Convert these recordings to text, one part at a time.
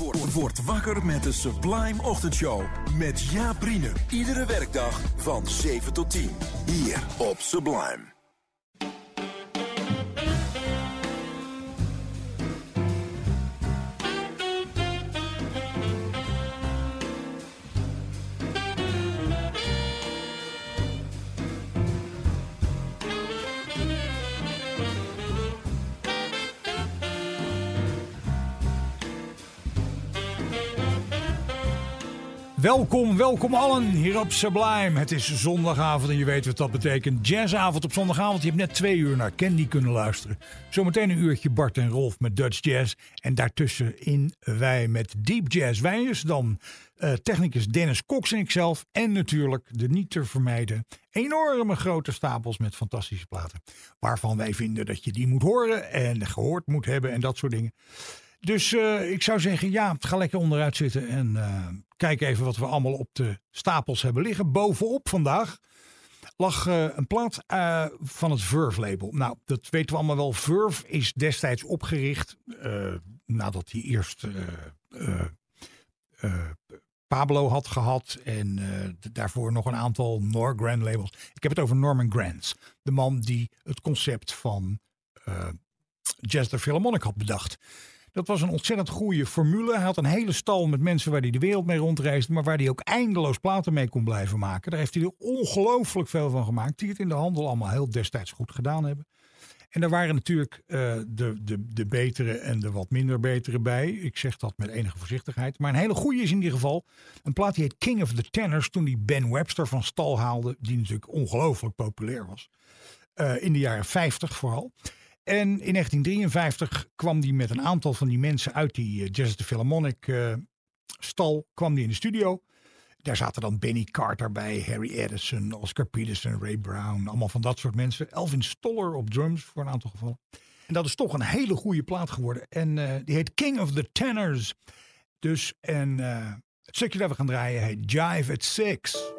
Word wakker met de Sublime Ochtendshow. Met Jaap. Iedere werkdag van 7 tot 10. Hier op Sublime. Welkom, welkom allen hier op Sublime. Het is zondagavond en je weet wat dat betekent. Jazzavond op zondagavond. Je hebt net twee uur naar Candy kunnen luisteren. Zometeen een uurtje Bart en Rolf met Dutch Jazz. En daartussenin wij met Deep Jazz. Wij is dan uh, technicus Dennis Cox en ikzelf. En natuurlijk de niet te vermijden enorme grote stapels met fantastische platen. Waarvan wij vinden dat je die moet horen en gehoord moet hebben en dat soort dingen. Dus uh, ik zou zeggen, ja, ga lekker onderuit zitten en uh, kijk even wat we allemaal op de stapels hebben liggen. Bovenop vandaag lag uh, een plaat van het Verve label. Nou, dat weten we allemaal wel. Verve is destijds opgericht nadat hij eerst Pablo had gehad en daarvoor nog een aantal Norgran labels. Ik heb het over Norman Granz, de man die het concept van Jazz the Philharmonic had bedacht. Dat was een ontzettend goede formule. Hij had een hele stal met mensen waar hij de wereld mee rondreisde. Maar waar hij ook eindeloos platen mee kon blijven maken. Daar heeft hij er ongelooflijk veel van gemaakt. Die het in de handel allemaal heel destijds goed gedaan hebben. En daar waren natuurlijk uh, de, de, de betere en de wat minder betere bij. Ik zeg dat met enige voorzichtigheid. Maar een hele goede is in ieder geval. Een plaat die heet King of the Tenors. Toen die Ben Webster van stal haalde. Die natuurlijk ongelooflijk populair was. Uh, in de jaren 50 vooral. En in 1953 kwam hij met een aantal van die mensen uit die uh, Jazz the Philharmonic uh, stal, kwam die in de studio. Daar zaten dan Benny Carter bij, Harry Edison, Oscar Peterson, Ray Brown, allemaal van dat soort mensen. Elvin Stoller op drums voor een aantal gevallen. En dat is toch een hele goede plaat geworden. En uh, die heet King of the Tenors. Dus, en het stukje dat we gaan draaien heet Jive at Six.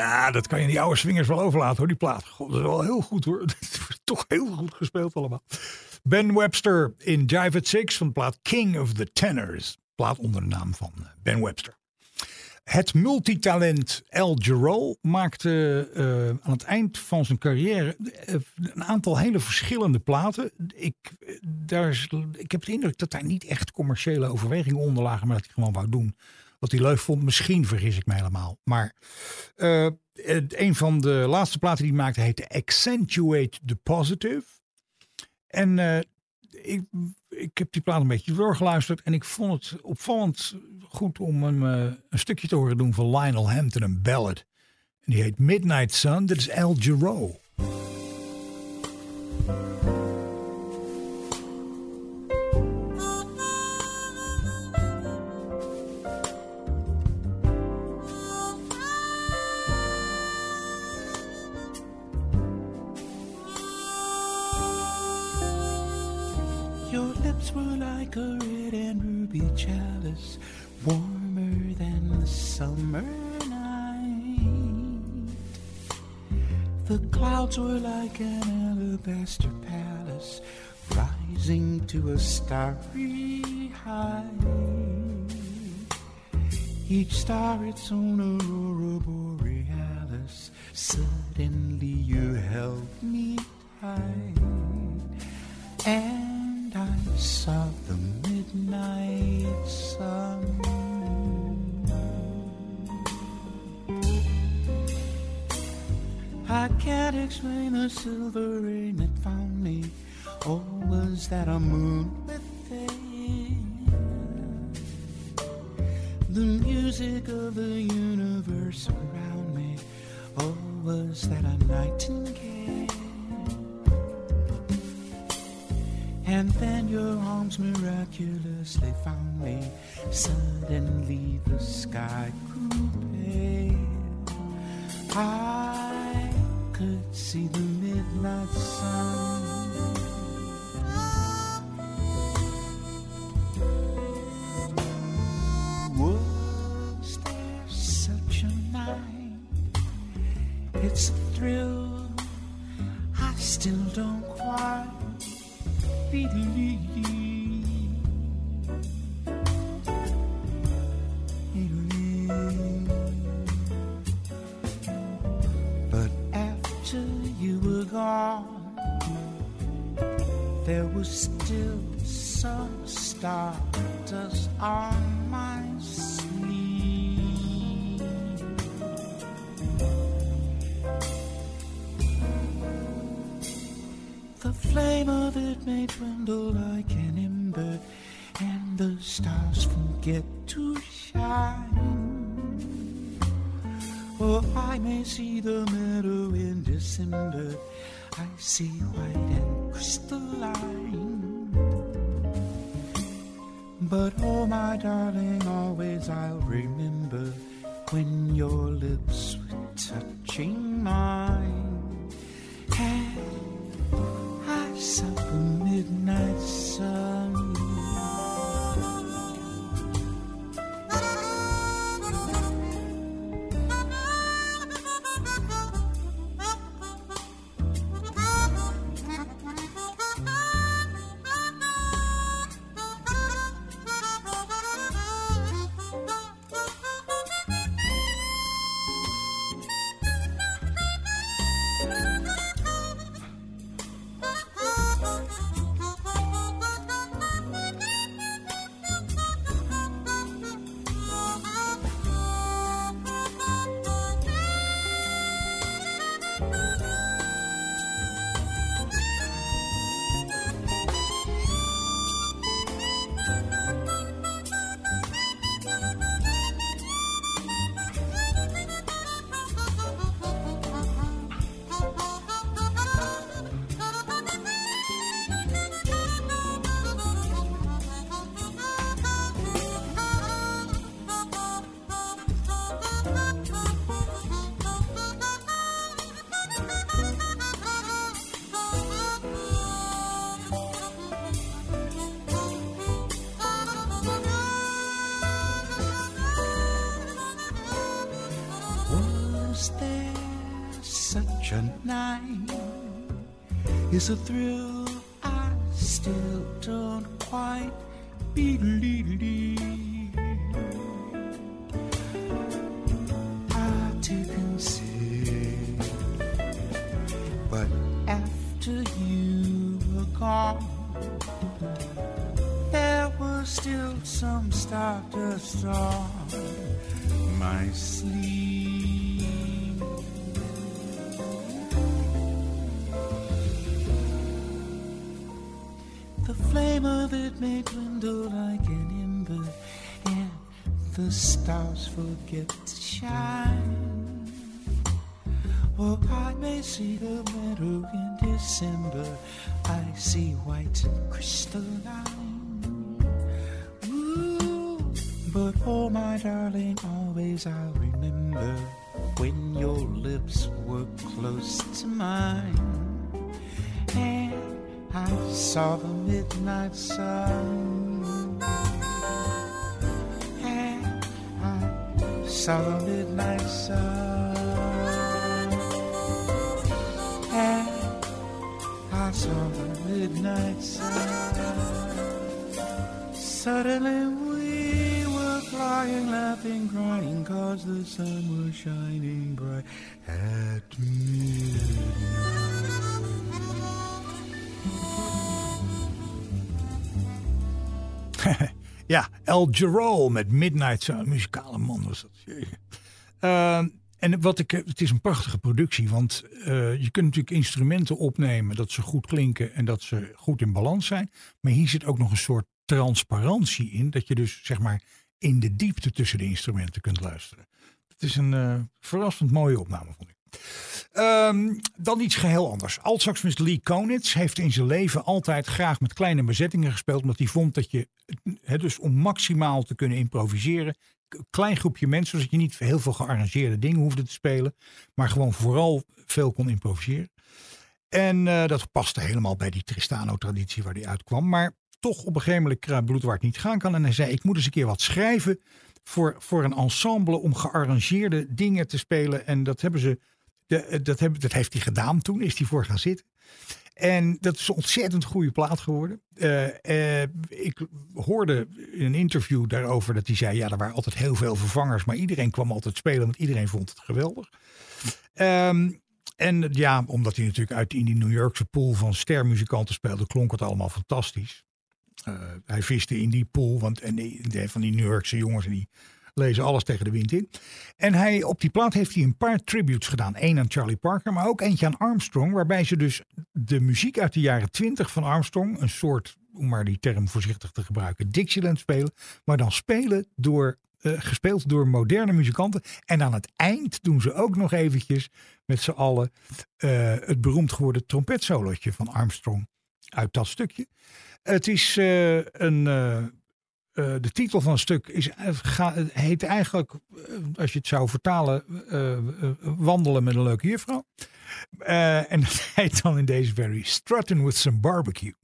Ja, dat kan je die oude swingers wel overlaten hoor, die plaat. God, dat is wel heel goed hoor. Toch heel goed gespeeld allemaal. Ben Webster in Jive at Six van de plaat King of the Tenors. Plaat onder de naam van eh, Ben Webster. Het multitalent El Giro maakte uh, aan het eind van zijn carrière uh, een aantal hele verschillende platen. Ik, daar is, ik heb de indruk dat daar niet echt commerciële overwegingen onder lagen, maar dat hij gewoon wou doen wat hij leuk vond. Misschien vergis ik me helemaal. Maar uh, een van de laatste platen die hij maakte heette Accentuate the Positive. En ik, ik heb die plaat een beetje doorgeluisterd en ik vond het opvallend goed om hem uh, een stukje te horen doen van Lionel Hampton, een ballad. En die heet Midnight Sun, dat is El Giro. Red and ruby chalice, warmer than the summer night. The clouds were like an alabaster palace, rising to a starry height. Each star its own aurora borealis. Suddenly you held me tight, and Saw the midnight sun. I can't explain the silver rain that found me. Or was that a moon within? The music of the universe around me. Or was that a nightingale? And then your arms miraculously found me. Suddenly the sky grew pale. I could see the midnight sun. See the meadow in December. I see white and crystalline. But oh, my darling, always I'll remember when your lips were touching mine. And I saw the midnight sun. It's a thrill I still don't quite believe. I to consider, but after you were gone, there was still some stardust on my sleeve. Flame it may dwindle like an ember, and the stars forget to shine. Or I may see the meadow in December. I see white and crystalline. Ooh, but oh, my darling, always I'll remember when your lips were close to mine. And saw the midnight sun. And I saw the midnight sun. And I saw the midnight sun. Suddenly we were flying, laughing, crying, cause the sun was shining bright at midnight. Ja, El Giro met Midnight. Muzikale man was dat. Ehm, en wat ik, het is een prachtige productie, want eh, je kunt natuurlijk instrumenten opnemen dat ze goed klinken en dat ze goed in balans zijn. Maar hier zit ook nog een soort transparantie in, dat je dus zeg maar in de diepte tussen de instrumenten kunt luisteren. Het is een eh, verrassend mooie opname, vond ik. Ehm, dan iets geheel anders. Altsaxonist Lee Konitz heeft in zijn leven altijd graag met kleine bezettingen gespeeld. Omdat hij vond dat je, dus om maximaal te kunnen improviseren, klein groepje mensen, zodat je niet heel veel gearrangeerde dingen hoefde te spelen. Maar gewoon vooral veel kon improviseren. En uh, dat paste helemaal bij die Tristano-traditie waar hij uitkwam. Maar toch op een gegeven moment bloed waar het niet gaan kan. En hij zei, ik moet eens een keer wat schrijven voor, voor een ensemble om gearrangeerde dingen te spelen. En dat hebben ze de, dat, dat, heeft hij gedaan toen, is hij voor gaan zitten. En dat is een ontzettend goede plaat geworden. Uh, uh, ik hoorde in een interview daarover dat hij zei: ja, er waren altijd heel veel vervangers, maar iedereen kwam altijd spelen, want iedereen vond het geweldig. Um, en ja, omdat hij natuurlijk uit in die New Yorkse pool van stermuzikanten speelde, klonk het allemaal fantastisch. Hij viste in die pool, want en die, van die New Yorkse jongens en die lezen alles tegen de wind in. En hij, op die plaat heeft hij een paar tributes gedaan. Eén aan Charlie Parker, maar ook eentje aan Armstrong. Waarbij ze dus de muziek uit de jaren twintig van Armstrong, een soort, om maar die term voorzichtig te gebruiken, Dixieland spelen. Maar dan spelen door, uh, gespeeld door moderne muzikanten. En aan het eind doen ze ook nog eventjes met z'n allen uh, het beroemd geworden trompetsolotje van Armstrong uit dat stukje. Het is uh, een uh, de titel van het stuk is, ga, heet eigenlijk, uh, als je het zou vertalen, wandelen met een leuke juffrouw. en dat heet dan in deze very Strutting with some barbecue.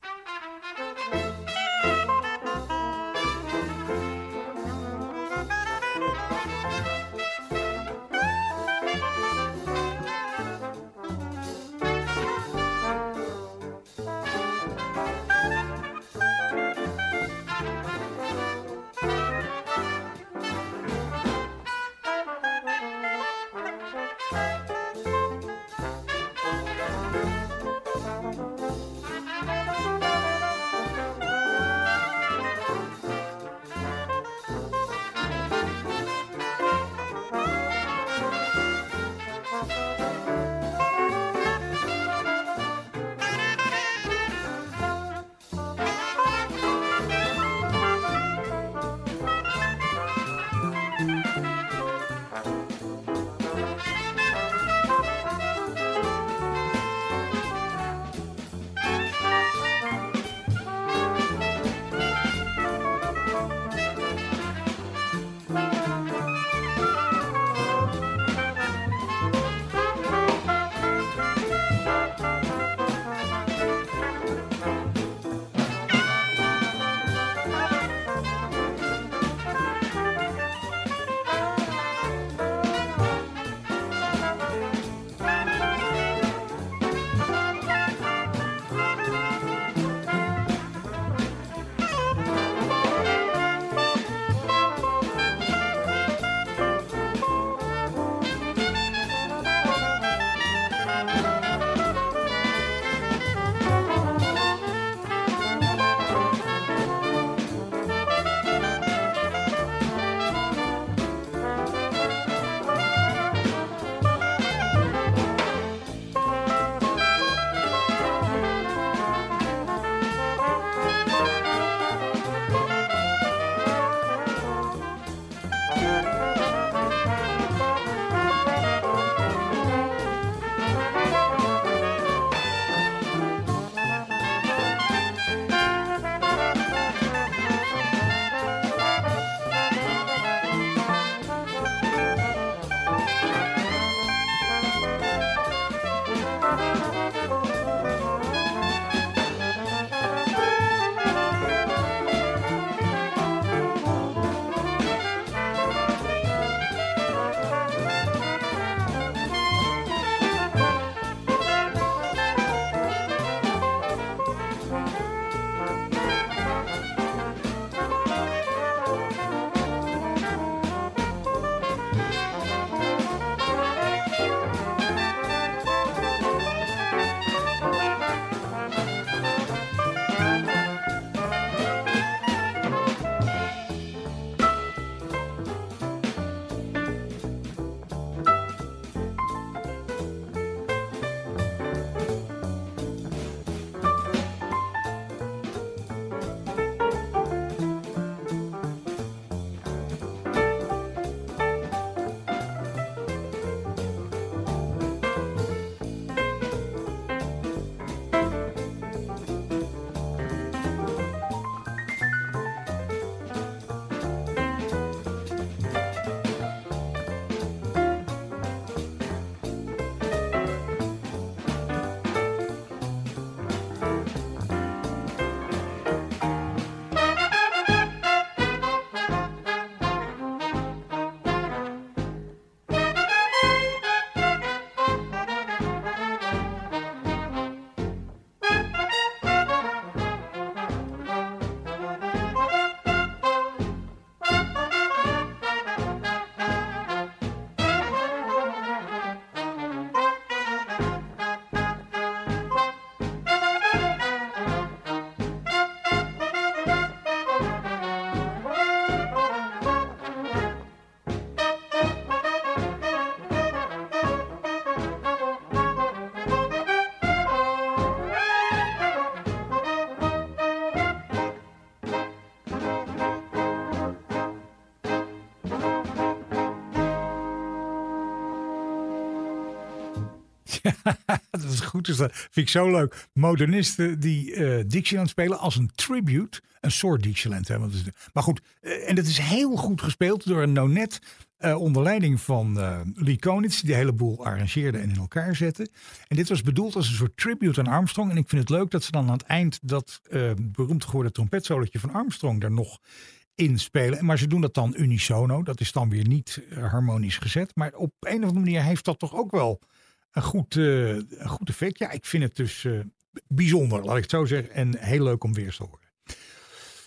dat is goed. Dus dat vind ik zo leuk. Modernisten die eh Dixieland spelen als een tribute. Een soort Dixieland. Hè, maar goed, eh, en dat is heel goed gespeeld door een nonet. eh, onder leiding van eh, Lee Konitz. Die de hele boel arrangeerde en in elkaar zette. En dit was bedoeld als een soort tribute aan Armstrong. En ik vind het leuk dat ze dan aan het eind dat beroemd geworden trompetsolotje van Armstrong daar nog inspelen. Maar ze doen dat dan unisono. Dat is dan weer niet harmonisch gezet. Maar op een of andere manier heeft dat toch ook wel een goed, eh, een goed effect. Ja, ik vind het dus eh, bijzonder, laat ik het zo zeggen. En heel leuk om weer te horen.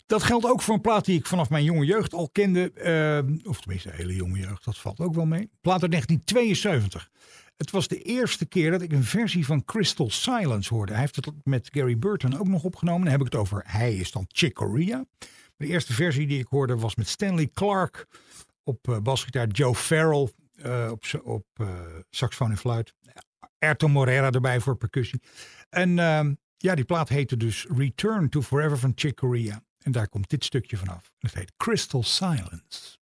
Dat geldt ook voor een plaat die ik vanaf mijn jonge jeugd al kende. eh, of tenminste, hele jonge jeugd, dat valt ook wel mee. Plaat uit 1972. Het was de eerste keer dat ik een versie van Crystal Silence hoorde. Hij heeft het met Gary Burton ook nog opgenomen. Dan heb ik het over hij is dan Chick Corea. De eerste versie die ik hoorde was met Stanley Clark op basgitaar, Joe Farrell eh, op, op eh, saxofoon en fluit, Erto Morera erbij voor percussie. En ehm, ja, die plaat heette dus Return to Forever van Chick Corea. En daar komt dit stukje vanaf. Het heet Crystal Silence.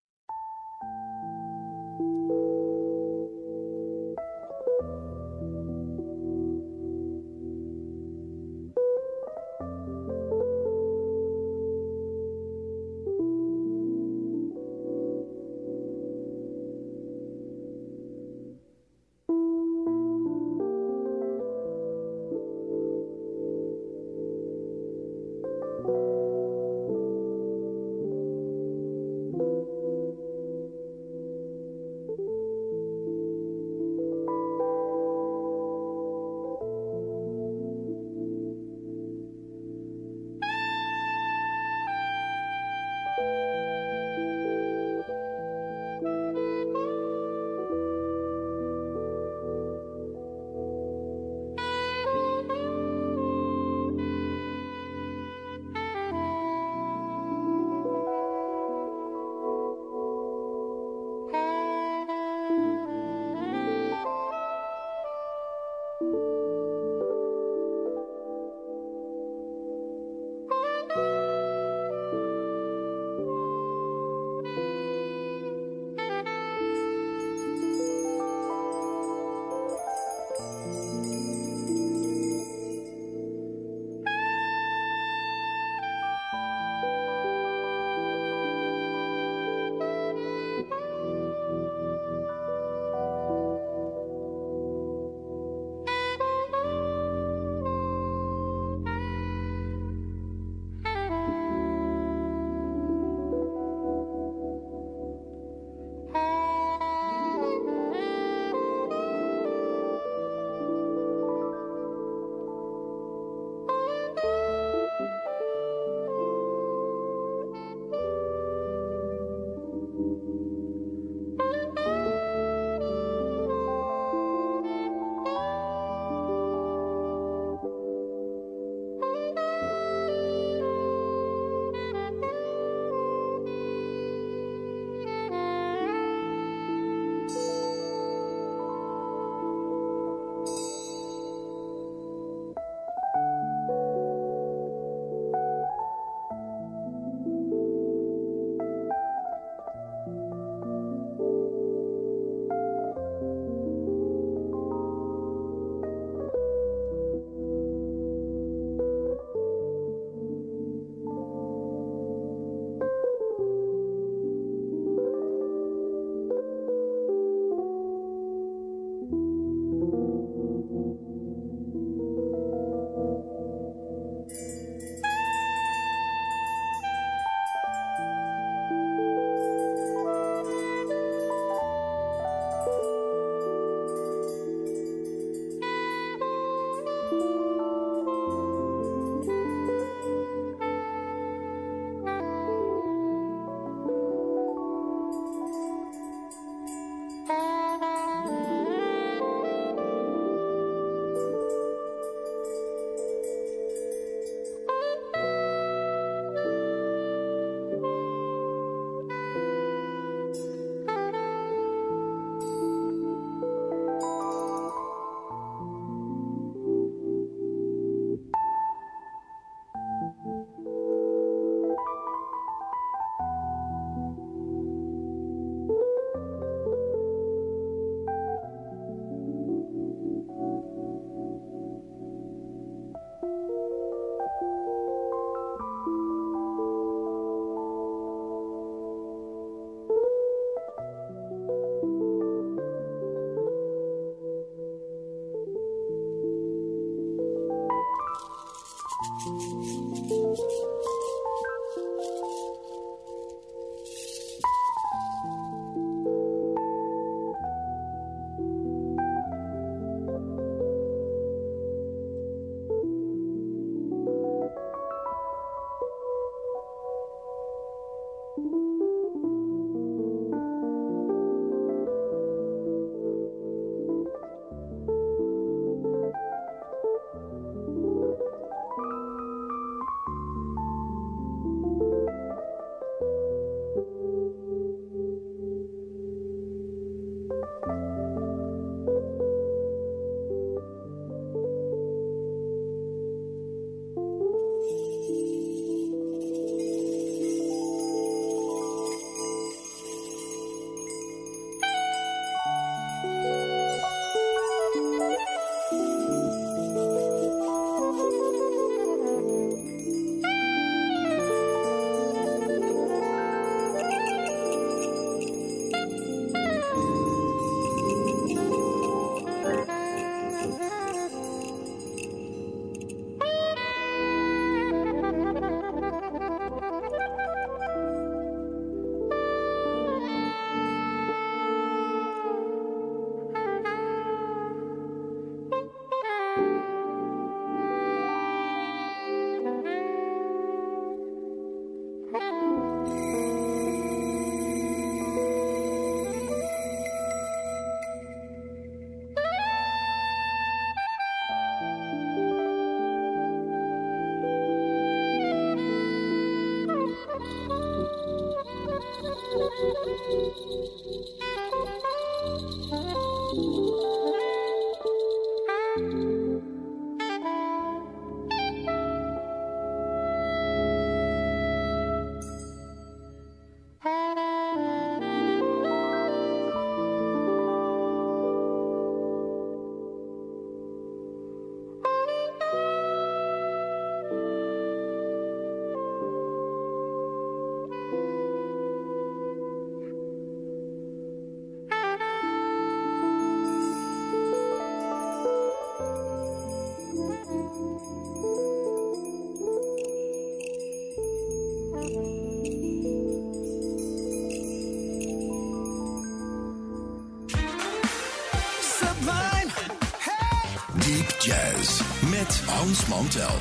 Hans Mantel.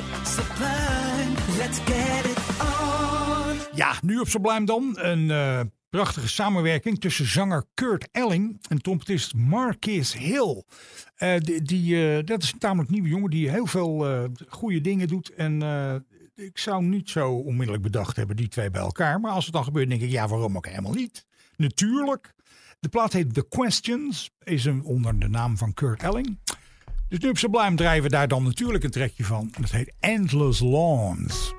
let's get it on. Ja, nu op Sublime dan. Een eh, prachtige samenwerking tussen zanger Kurt Elling en trompetist Marcus Hill. Eh, die, die, eh, dat is een tamelijk nieuwe jongen die heel veel goede dingen doet. En ik zou niet zo onmiddellijk bedacht hebben, die twee bij elkaar. Maar als het dan gebeurt, denk ik, ja, waarom ook helemaal niet? Natuurlijk. De plaat heet The Questions, is een, onder de naam van Kurt Elling. Dus op Sublime we daar dan natuurlijk een trekje van. Dat heet Endless Lawns.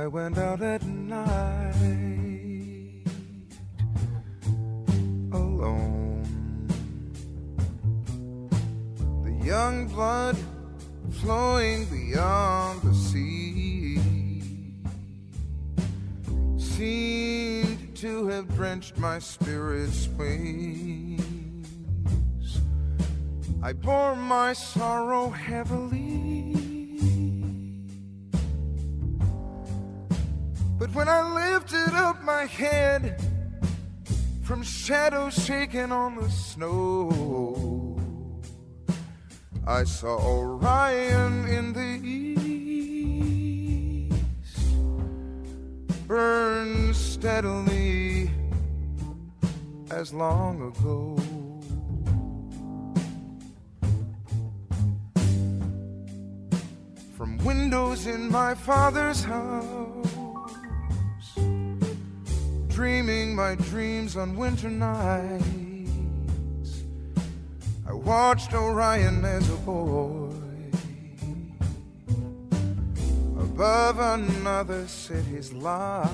I went out at night alone. The young blood flowing beyond the sea seemed to have drenched my spirit's wings. I bore my sorrow heavily. When I lifted up my head from shadows shaking on the snow, I saw Orion in the east burn steadily as long ago. From windows in my father's house dreaming my dreams on winter nights. I watched Orion as a boy above another city's lights.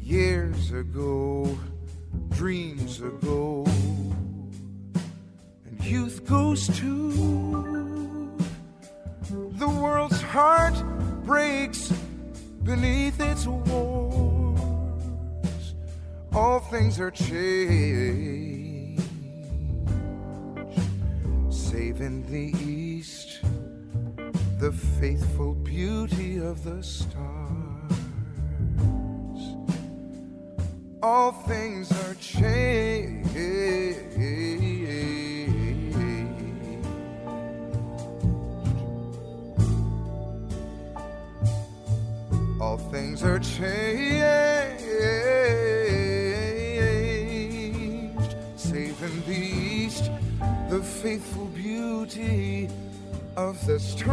Years ago, dreams ago, and youth goes too. The world's heart breaks beneath its wars, all things are changed, save in the east, the faithful beauty of the stars. All things are changed. Things are changed, save in the east, the faithful beauty of the stars.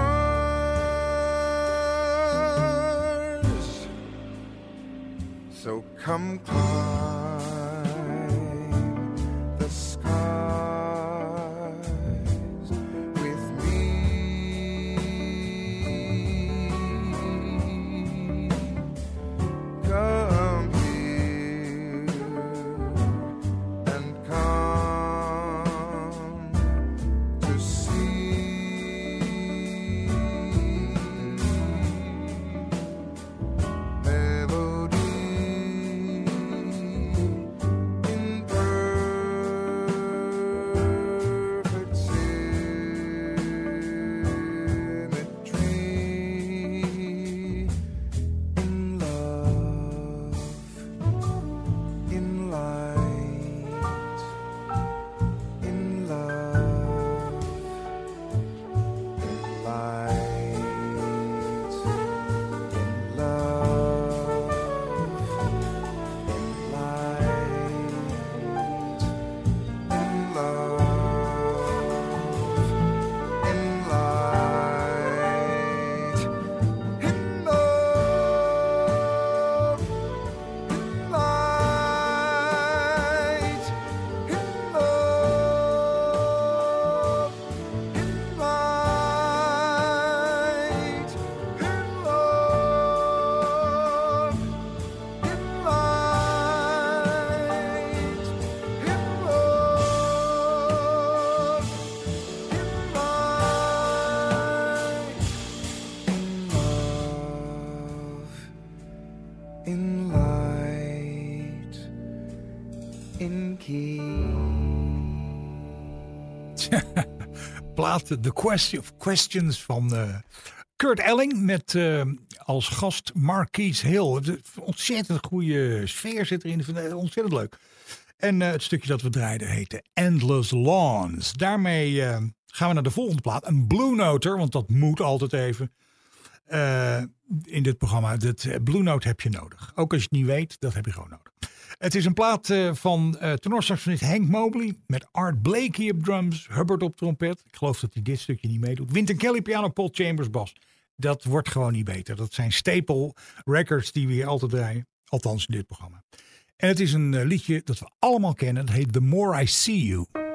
So come climb plaat The Question Questions van eh, Kurt Elling met eh, als gast Marquise Hill. De- Ontzettend goede sfeer zit erin, ontzettend leuk. En eh, het stukje dat we draaiden heette Endless Lawns. Daarmee gaan we naar de volgende plaat. Een Blue Noter, want dat moet altijd even. in dit programma. Dat Blue Note heb je nodig. Ook als je het niet weet, dat heb je gewoon nodig. Het is een plaat eh, van uh, tenorsaxofonist Hank Mobley. Met Art Blakey op drums, Hubbard op trompet. Ik geloof dat hij dit stukje niet meedoet. Wynton Kelly piano, Paul Chambers bas. Dat wordt gewoon niet beter. Dat zijn staple records die we hier altijd draaien. Althans in dit programma. En het is een eh, liedje dat we allemaal kennen. Dat heet The More I See You.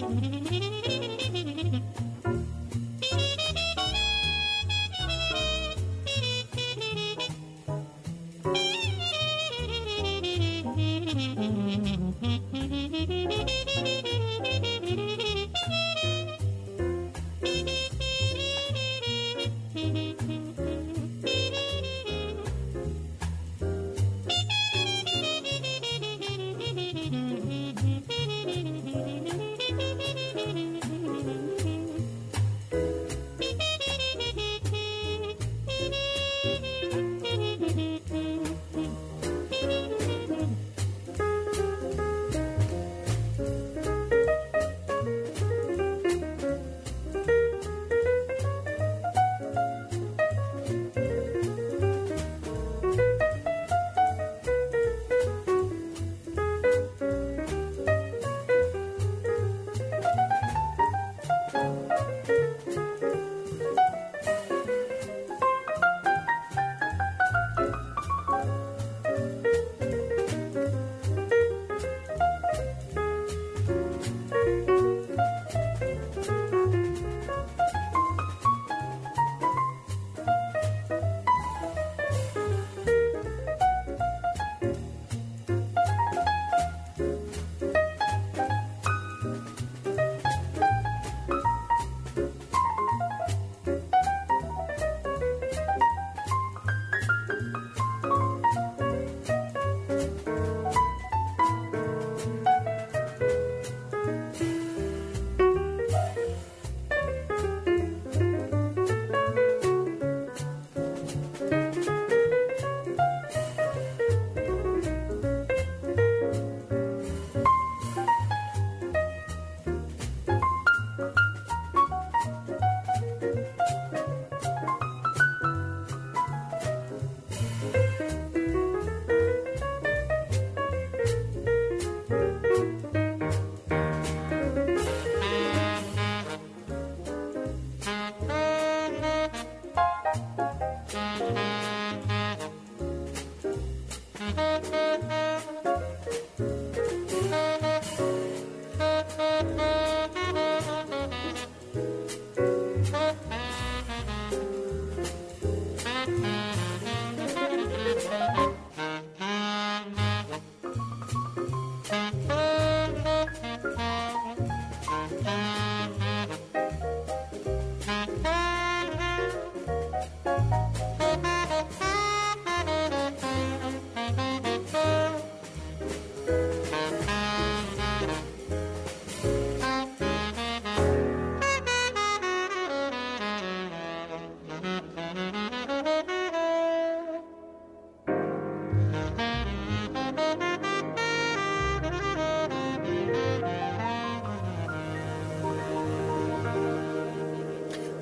Mm-hmm.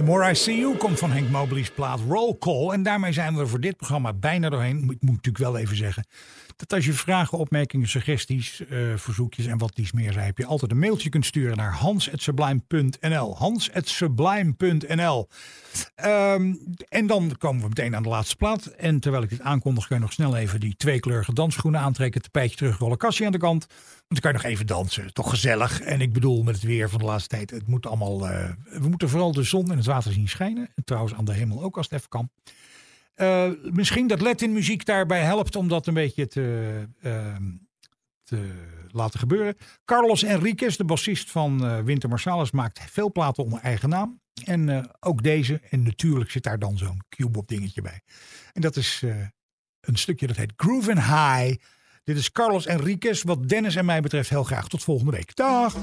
More I See You komt van Henk Mobley's plaat Roll Call. En daarmee zijn we voor dit programma bijna doorheen. Ik moet natuurlijk wel even zeggen dat als je vragen, opmerkingen, suggesties, uh, verzoekjes en wat dies meer zijn, heb je altijd een mailtje kunt sturen naar hans.sublime.nl. Hans.sublime.nl. Um, en dan komen we meteen aan de laatste plaat. En terwijl ik dit aankondig, kan je nog snel even die tweekleurige dansschoenen aantrekken, tapijtje terugrollen, kastje aan de kant. Want dan kan je nog even dansen. Toch gezellig. En ik bedoel, met het weer van de laatste tijd, het moet allemaal. Uh, we moeten vooral de zon en het water zien schijnen. En trouwens aan de hemel ook als het even kan. Uh, misschien dat Latin muziek daarbij helpt om dat een beetje te, uh, te laten gebeuren. Carlos Enriquez, de bassist van uh, Winter Marsalis, maakt veel platen onder eigen naam. En ook deze. En natuurlijk zit daar dan zo'n cubebop dingetje bij. En dat is een stukje dat heet Groove and High. Dit is Carlos Enriquez, wat Dennis en mij betreft heel graag. Tot volgende week. Dag!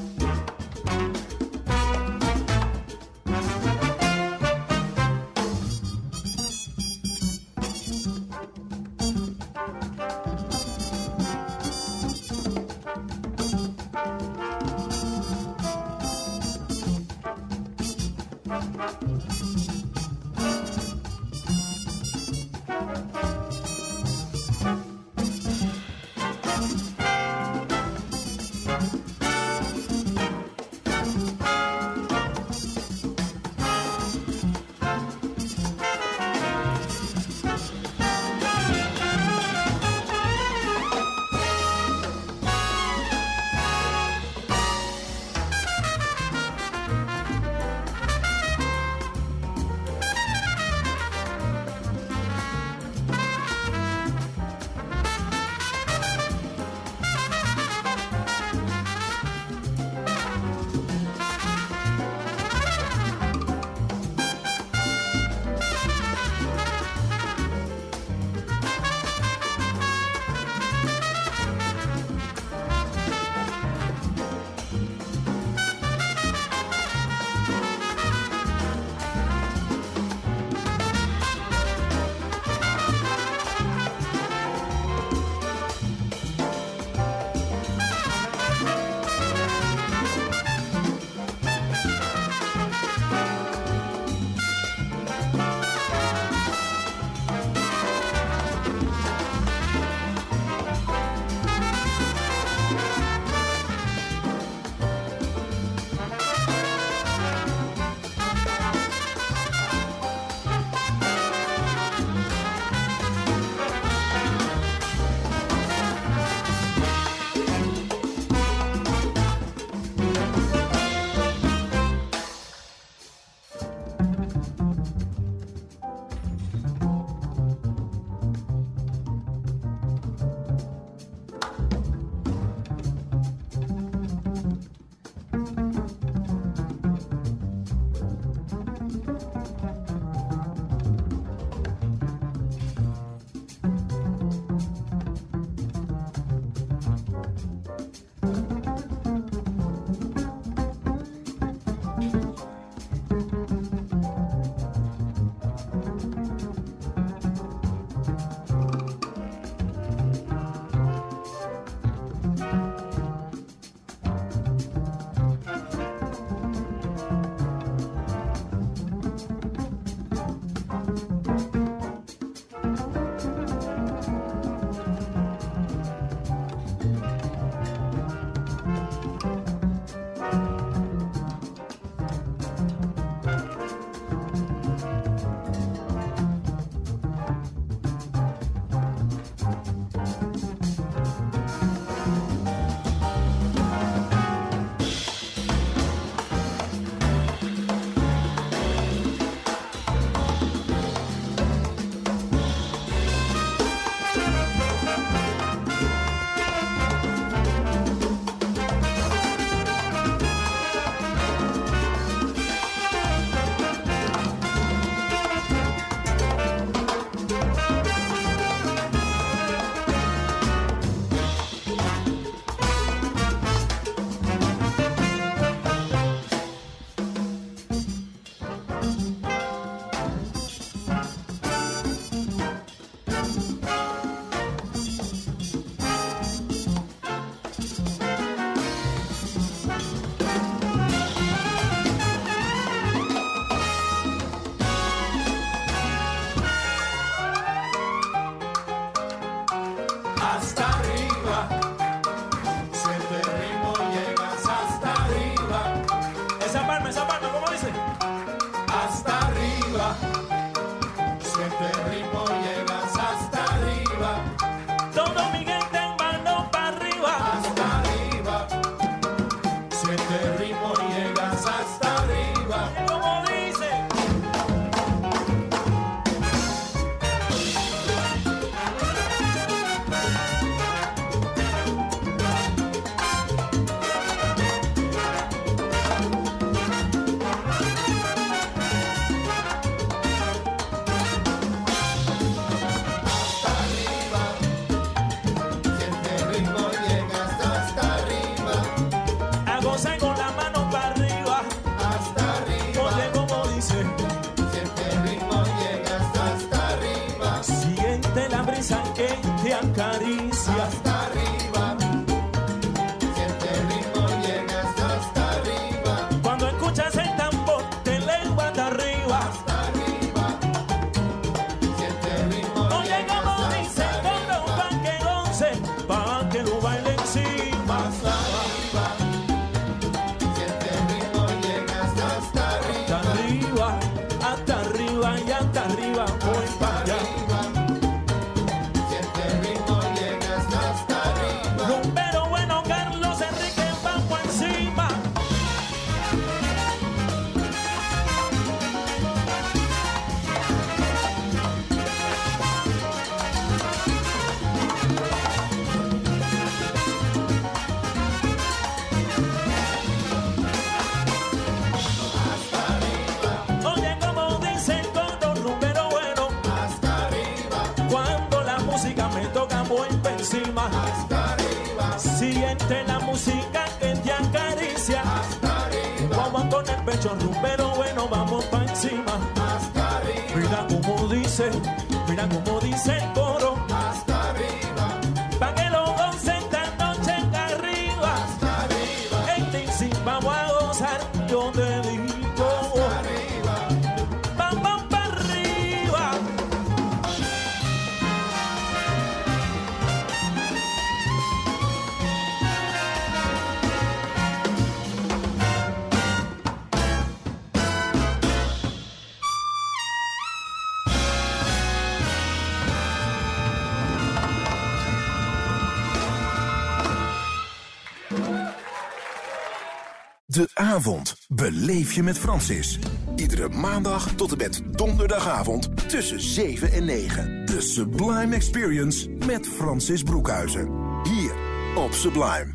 como dice Je met Francis. Iedere maandag tot en met donderdagavond tussen 7 en 9. De Sublime Experience met Francis Broekhuizen. Hier op Sublime.